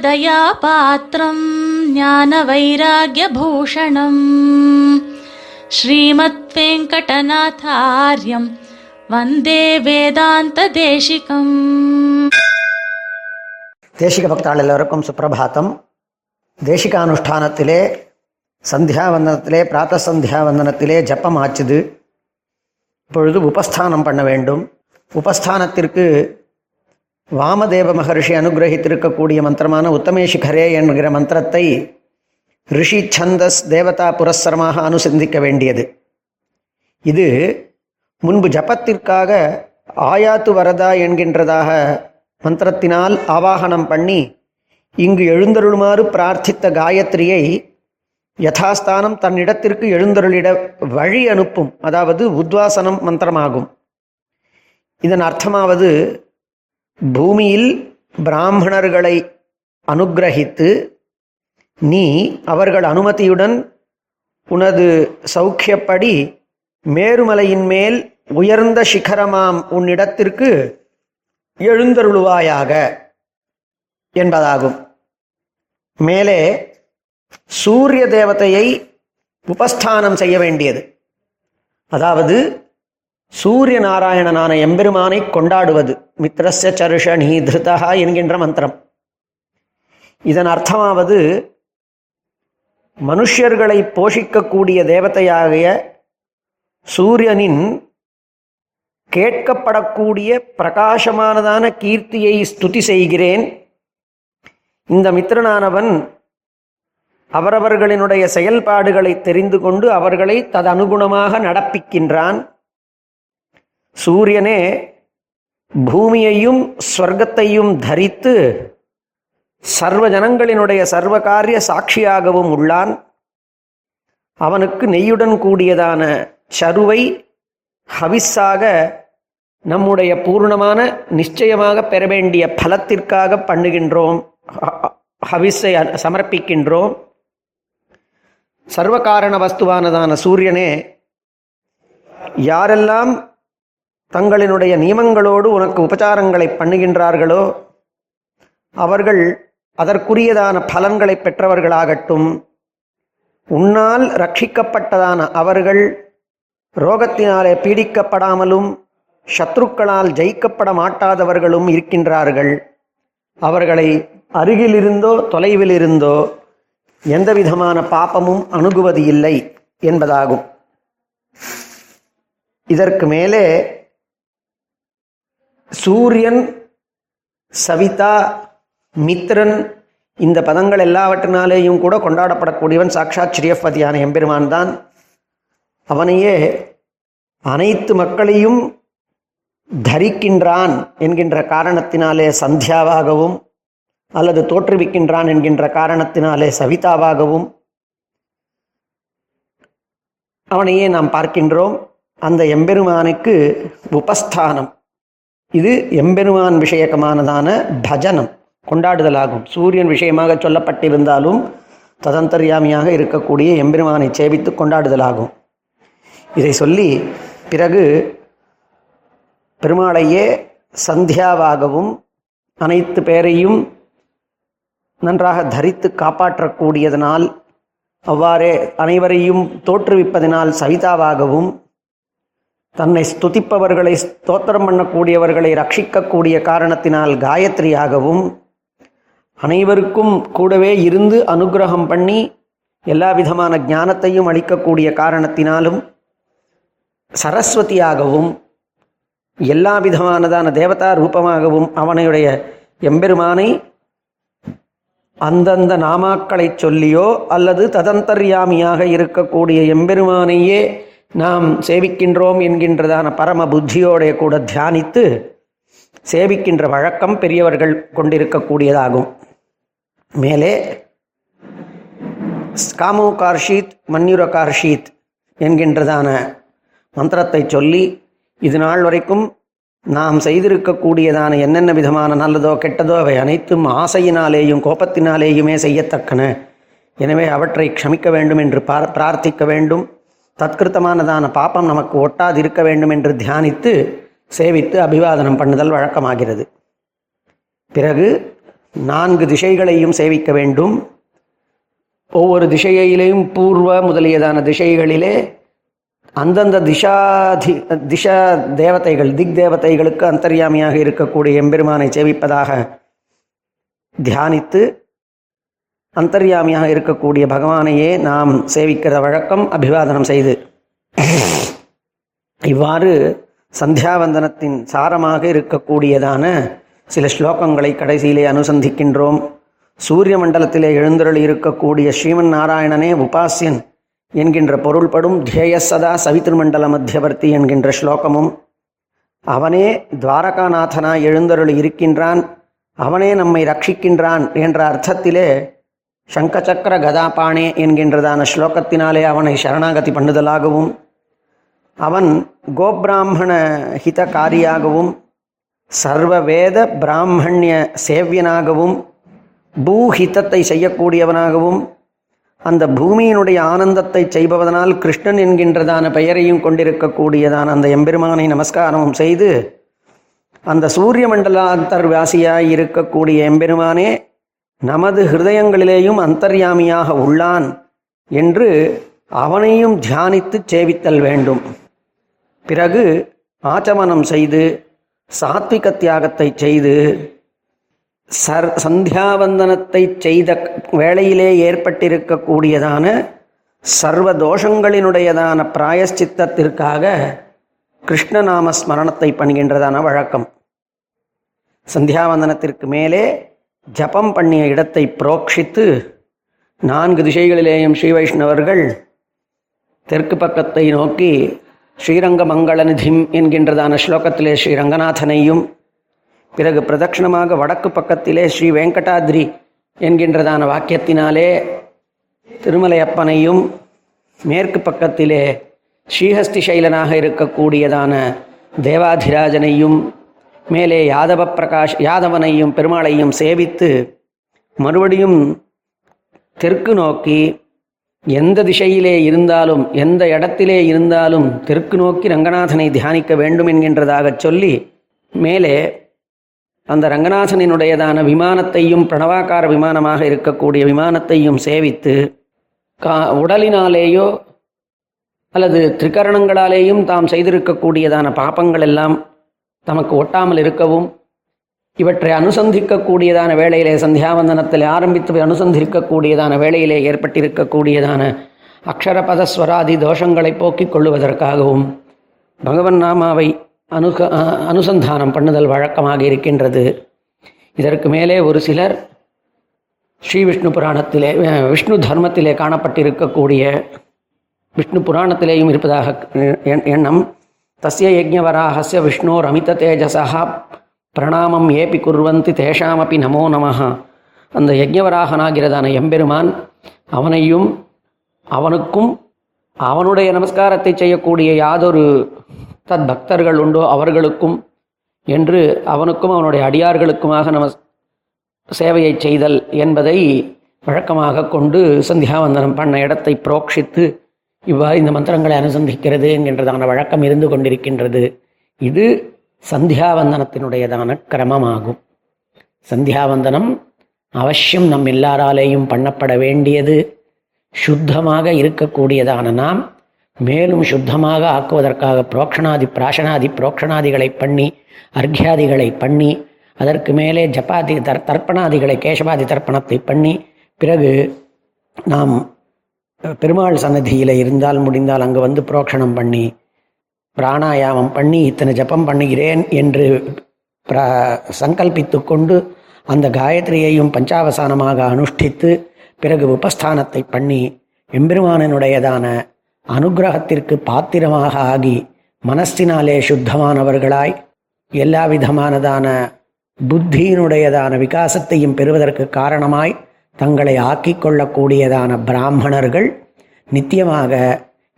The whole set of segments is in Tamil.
ராமானுஜதயாபாத்திரம் ஞான வைராகியபூஷணம் ஸ்ரீமத் வெங்கடநாதாரியம் வந்தே வேதாந்த தேசிகம் தேசிக பக்தாள் எல்லோருக்கும் சுப்பிரபாத்தம் தேசிகானுஷ்டானத்திலே சந்தியாவந்தனத்திலே பிராத்த சந்தியாவந்தனத்திலே ஜப்பம் ஆச்சுது இப்பொழுது உபஸ்தானம் பண்ண வேண்டும் உபஸ்தானத்திற்கு வாமதேவ மகர்ஷி அனுகிரகித்திருக்கக்கூடிய மந்திரமான உத்தமேஷிகரே என்கிற மந்திரத்தை ரிஷி சந்தஸ் தேவதா புரஸ்தரமாக அனுசந்திக்க வேண்டியது இது முன்பு ஜபத்திற்காக ஆயாத்து வரதா என்கின்றதாக மந்திரத்தினால் ஆவாகனம் பண்ணி இங்கு எழுந்தருளுமாறு பிரார்த்தித்த காயத்ரியை யதாஸ்தானம் தன்னிடத்திற்கு எழுந்தருளிட வழி அனுப்பும் அதாவது உத்வாசனம் மந்திரமாகும் இதன் அர்த்தமாவது பூமியில் பிராமணர்களை அனுக்கிரகித்து நீ அவர்கள் அனுமதியுடன் உனது சௌக்கியப்படி மேருமலையின் மேல் உயர்ந்த சிகரமாம் உன்னிடத்திற்கு எழுந்தருளுவாயாக என்பதாகும். மேலே சூரிய தேவதையை உபஸ்தானம் செய்ய வேண்டியது. அதாவது சூரிய நாராயணனான எம்பெருமானை கொண்டாடுவது. மித்ரஸ்ய சருஷ நீதிருதா என்கின்ற மந்திரம். இதன் அர்த்தமாவது மனுஷர்களை போஷிக்கக்கூடிய தேவதையாகிய சூரியனின் கேட்கப்படக்கூடிய பிரகாசமானதான கீர்த்தியை ஸ்துதி செய்கிறேன். இந்த மித்திரனானவன் அவரவர்களினுடைய செயல்பாடுகளை தெரிந்து கொண்டு அவர்களை ததனுகுணமாக நடப்பிக்கின்றான். சூரியனே பூமியையும் ஸ்வர்க்கத்தையும் தரித்து சர்வ ஜனங்களினுடைய சர்வகாரிய சாட்சியாகவும் உள்ளான். அவனுக்கு நெய்யுடன் கூடியதான சருவை ஹவிஸாக நம்முடைய பூர்ணமான நிச்சயமாக பெற வேண்டிய பலத்திற்காக பண்ணுகின்றோம். ஹவிஸை சமர்ப்பிக்கின்றோம். சர்வகாரண வஸ்துவானதான சூரியனே யாரெல்லாம் தங்களினுடைய நியமங்களோடு உனக்கு உபச்சாரங்களை பண்ணுகின்றார்களோ அவர்கள் அதற்குரியதான பலன்களை பெற்றவர்களாகட்டும். உன்னால் ரட்சிக்கப்பட்டதான அவர்கள் ரோகத்தினாலே பீடிக்கப்படாமலும் சத்ருக்களால் ஜெயிக்கப்பட மாட்டாதவர்களும் இருக்கின்றார்கள். அவர்களை அருகிலிருந்தோ தொலைவிலிருந்தோ எந்தவிதமான பாப்பமும் அணுகுவது இல்லை என்பதாகும். இதற்கு மேலே சூரியன் சவிதா மித்ரன் இந்த பதங்கள் எல்லாவற்றினாலேயும் கூட கொண்டாடப்படக்கூடியவன் சாக்ஷாத் ஸ்ரீயப்பதியான எம்பெருமான் தான். அவனையே அனைத்து மக்களையும் தரிக்கின்றான் என்கின்ற காரணத்தினாலே சந்தியாவாகவும் அல்லது தோற்றுவிக்கின்றான் என்கின்ற காரணத்தினாலே சவிதாவாகவும் அவனையே நாம் பார்க்கின்றோம். அந்த எம்பெருமானுக்கு உபஸ்தானம். இது எம்பெருமான் விஷயகமானதான பஜனம் கொண்டாடுதலாகும். சூரியன் விஷயமாக சொல்லப்பட்டிருந்தாலும் ததந்தர்யாமியாக இருக்கக்கூடிய எம்பெருமானை சேவித்து கொண்டாடுதலாகும். இதை சொல்லி பிறகு பெருமாளையே சந்தியாவாகவும் அனைத்து பேரையும் நன்றாக தரித்து காப்பாற்றக்கூடியதனால் அவ்வாறே அனைவரையும் தோற்றுவிப்பதனால் சவிதாவாகவும் தன்னை ஸ்துதிப்பவர்களை ஸ்தோத்திரம் பண்ணக்கூடியவர்களை ரட்சிக்கக்கூடிய காரணத்தினால் காயத்ரியாகவும் அனைவருக்கும் கூடவே இருந்து அனுக்கிரகம் பண்ணி எல்லா விதமான ஞானத்தையும் அளிக்கக்கூடிய காரணத்தினாலும் சரஸ்வதியாகவும் எல்லா விதமானதான தேவதா ரூபமாகவும் அவனுடைய எம்பெருமானை அந்தந்த நாமாக்களைச் சொல்லியோ அல்லது ததந்தர்யாமியாக இருக்கக்கூடிய எம்பெருமானையே நாம் சேவிக்கின்றோம் என்கின்றதான பரம புத்தியோடைய கூட தியானித்து சேவிக்கின்ற வழக்கம் பெரியவர்கள் கொண்டிருக்கக்கூடியதாகும். மேலே காமோ கார்ஷீத் மன்யுர கார்ஷீத் என்கின்றதான மந்திரத்தை சொல்லி இது நாள் வரைக்கும் நாம் செய்திருக்கக்கூடியதான என்னென்ன விதமான நல்லதோ கெட்டதோ அவை அனைத்தும் ஆசையினாலேயும் கோபத்தினாலேயுமே செய்யத்தக்கன. எனவே அவற்றை க்ஷமிக்க வேண்டும் என்று பிரார்த்திக்க வேண்டும். தத்கிருத்தமானதான பாப்பம் நமக்கு ஒட்டாது இருக்க வேண்டும் என்று தியானித்து சேவித்து அபிவாதனம் பண்ணுதல் வழக்கமாகிறது. பிறகு நான்கு திசைகளையும் சேவிக்க வேண்டும். ஒவ்வொரு திசையிலேயும் பூர்வ முதலியதான திசைகளிலே அந்தந்த திசாதி திசா தேவதைகள் திக் தேவதைகளுக்கு அந்தர்யாமியாக இருக்கக்கூடிய எம்பெருமானை சேவிப்பதாக தியானித்து அந்தர்யாமியாக இருக்கக்கூடிய பகவானையே நாம் சேவிக்கிற வழக்கம் அபிவாதனம் செய்து. இவ்வாறு சந்தியாவந்தனத்தின் சாரமாக இருக்கக்கூடியதான சில ஸ்லோகங்களை கடைசியிலே அனுசந்திக்கின்றோம். சூரிய மண்டலத்திலே எழுந்தருள் இருக்கக்கூடிய ஸ்ரீமன் நாராயணனே உபாசியன் என்கின்ற பொருள்படும் தியேயசதா சவித்திருமண்டல மத்தியவர்த்தி என்கின்ற ஸ்லோகமும். அவனே துவாரகாநாதனாய் எழுந்தருள் இருக்கின்றான். அவனே நம்மை ரட்சிக்கின்றான் என்ற அர்த்தத்திலே சங்கச்சக்கர கதாபாணே என்கின்றதான ஸ்லோகத்தினாலே அவனை சரணாகதி பண்ணுதலாகவும் அவன் கோபிராமண ஹிதகாரியாகவும் சர்வவேத பிராமணிய சேவியனாகவும் பூஹிதத்தை செய்யக்கூடியவனாகவும் அந்த பூமியினுடைய ஆனந்தத்தை செய்பவதனால் கிருஷ்ணன் என்கின்றதான பெயரையும் கொண்டிருக்கக்கூடியதான அந்த எம்பெருமானை நமஸ்காரமும் செய்து அந்த சூரிய மண்டலாந்தர்வாசியாய் இருக்கக்கூடிய எம்பெருமானே நமது ஹிருதயங்களிலேயும் அந்தர்யாமியாக உள்ளான் என்று அவனையும் தியானித்து சேவித்தல் வேண்டும். பிறகு ஆச்சமனம் செய்து சாத்விக தியாகத்தை செய்து சர் சந்தியாவந்தனத்தை செய்த வேளையிலே ஏற்பட்டிருக்கக்கூடியதான சர்வ தோஷங்களினுடையதான பிராயஷ்சித்தத்திற்காக கிருஷ்ணநாம ஸ்மரணத்தை பண்ணுகின்றதான வழக்கம். சந்தியாவந்தனத்திற்கு மேலே ஜபம் பண்ணிய இடத்தை புரோக்ஷித்து நான்கு திசைகளிலேயும் ஸ்ரீ வைஷ்ணவர்கள் தெற்கு பக்கத்தை நோக்கி ஸ்ரீரங்க மங்களநிதிம் என்கின்றதான ஸ்லோகத்திலே ஸ்ரீ ரங்கநாதனையும் பிறகு பிரதட்சிணமாக வடக்கு பக்கத்திலே ஸ்ரீ வெங்கடாத்ரி என்கின்றதான வாக்கியத்தினாலே திருமலையப்பனையும் மேற்கு பக்கத்திலே ஸ்ரீஹஸ்தி சைலனாக இருக்கக்கூடியதான தேவாதிராஜனையும் மேலே யாதவ பிரகாஷ் யாதவனையும் பெருமாளையும் சேவித்து மறுபடியும் தெற்கு நோக்கி எந்த திசையிலே இருந்தாலும் எந்த இடத்திலே இருந்தாலும் தெற்கு நோக்கி ரங்கநாதனை தியானிக்க வேண்டும் என்கின்றதாகச் சொல்லி மேலே அந்த ரங்கநாதனினுடையதான விமானத்தையும் பிரணவாக்கார விமானமாக இருக்கக்கூடிய விமானத்தையும் சேவித்து கா உடலினாலேயோ அல்லது திரிகரணங்களாலேயும் தாம் செய்திருக்கக்கூடியதான பாப்பங்கள் எல்லாம் தமக்கு ஒட்டாமல் இருக்கவும் இவற்றை அனுசந்திக்கக்கூடியதான வேளையிலே சந்தியாவந்தனத்தில் ஆரம்பித்து அனுசந்திக்கக்கூடியதான வேளையிலே ஏற்பட்டிருக்கக்கூடியதான அக்ஷரபதஸ்வராதி தோஷங்களை போக்கிக் கொள்ளுவதற்காகவும் பகவன் நாமாவை அனுக அனுசந்தானம் பண்ணுதல் வழக்கமாக இருக்கின்றது. இதற்கு மேலே ஒரு சிலர் ஸ்ரீ விஷ்ணு புராணத்திலே விஷ்ணு தர்மத்திலே காணப்பட்டிருக்கக்கூடிய விஷ்ணு புராணத்திலேயும் இருப்பதாக எண்- எண்ணம் தஸ்ய யஜ்ஞவராகஸ்ய விஷ்ணோர் அமித தேஜசா பிரணாமம் ஏபி குர்வந்தி தேஷாமப்பி நமோ நமஹ அந்த யஜ்ஞவராகனாகிறதான எம்பெருமான் அவனையும் அவனுக்கும் அவனுடைய நமஸ்காரத்தை செய்யக்கூடிய யாதொரு தத் பக்தர்கள் உண்டோ அவர்களுக்கும் என்று அவனுக்கும் அவனுடைய அடியார்களுக்குமாக நம சேவையை செய்தல் என்பதை வழக்கமாக கொண்டு சந்தியாவந்தனம் பண்ண இடத்தை புரோக்ஷித்து இவ்வாறு இந்த மந்திரங்களை அனுசந்திக்கிறது என்கின்றதான வழக்கம் இருந்து கொண்டிருக்கின்றது. இது சந்தியாவந்தனத்தினுடையதான கிரமமாகும். சந்தியாவந்தனம் அவசியம் நம் எல்லாராலேயும் பண்ணப்பட வேண்டியது. சுத்தமாக இருக்கக்கூடியதான நாம் மேலும் சுத்தமாக ஆக்குவதற்காக புரோக்ஷணாதி பிராசனாதி புரோக்ஷணாதிகளை பண்ணி அர்க்யாதிகளை பண்ணி அதற்கு மேலே ஜப்பாதி தர் தர்ப்பணாதிகளை கேசவாதி தர்ப்பணத்தை பண்ணி பிறகு நாம் பெருமாள் சன்னதியில் இருந்தால் முடிந்தால் அங்கு வந்து புரோக்ஷணம் பண்ணி பிராணாயாமம் பண்ணி இத்தனை ஜபம் பண்ணுகிறேன் என்று பிர சங்கல்பித்து கொண்டு அந்த காயத்ரியையும் பஞ்சாவசானமாக அனுஷ்டித்து பிறகு உபஸ்தானத்தை பண்ணி எம்பெருமானனுடையதான அனுக்கிரகத்திற்கு பாத்திரமாக ஆகி மனசினாலே சுத்தமானவர்களாய் எல்லா விதமானதான புத்தியினுடையதான விகாசத்தையும் பெறுவதற்கு காரணமாய் தங்களை ஆக்கிக் கொள்ளக்கூடியதான பிராமணர்கள் நித்தியமாக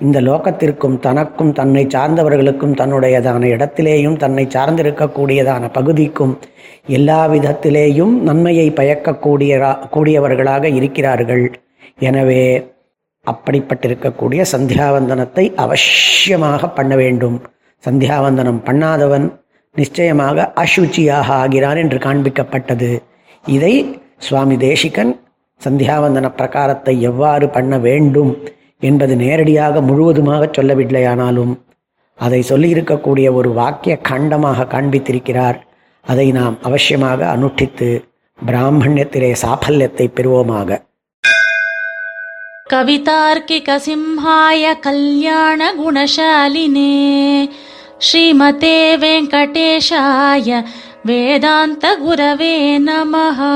இந்த லோகத்திற்கும் தனக்கும் தன்னை சார்ந்தவர்களுக்கும் தன்னுடையதான இடத்திலேயும் தன்னை சார்ந்திருக்கக்கூடியதான பகுதிக்கும் எல்லா விதத்திலேயும் நன்மையை பயக்கக்கூடிய கூடியவர்களாக இருக்கிறார்கள். எனவே அப்படிப்பட்டிருக்கக்கூடிய சந்தியாவந்தனத்தை அவசியமாக பண்ண வேண்டும். சந்தியாவந்தனம் பண்ணாதவன் நிச்சயமாக அசுச்சியாக ஆகிறான் என்று காண்பிக்கப்பட்டது. இதை சுவாமி தேசிகன் சந்தியாவந்தன பிரகாரத்தை எவ்வாறு பண்ண வேண்டும் என்பது நேரடியாக முழுவதுமாக சொல்லவில்லையானாலும் அதை சொல்லியிருக்கக்கூடிய ஒரு வாக்கிய காண்டமாக காண்பித்திருக்கிறார். அதை நாம் அவசியமாக அனுஷ்டித்து பிராமணியத்திலே சாஃபல்யத்தை பெறுவோமாக. கவிதார்க்கிகசிம்ஹாய கல்யாண குணசாலினே ஸ்ரீமதே வெங்கடேஷாய வேதாந்த குரவே நமஹா.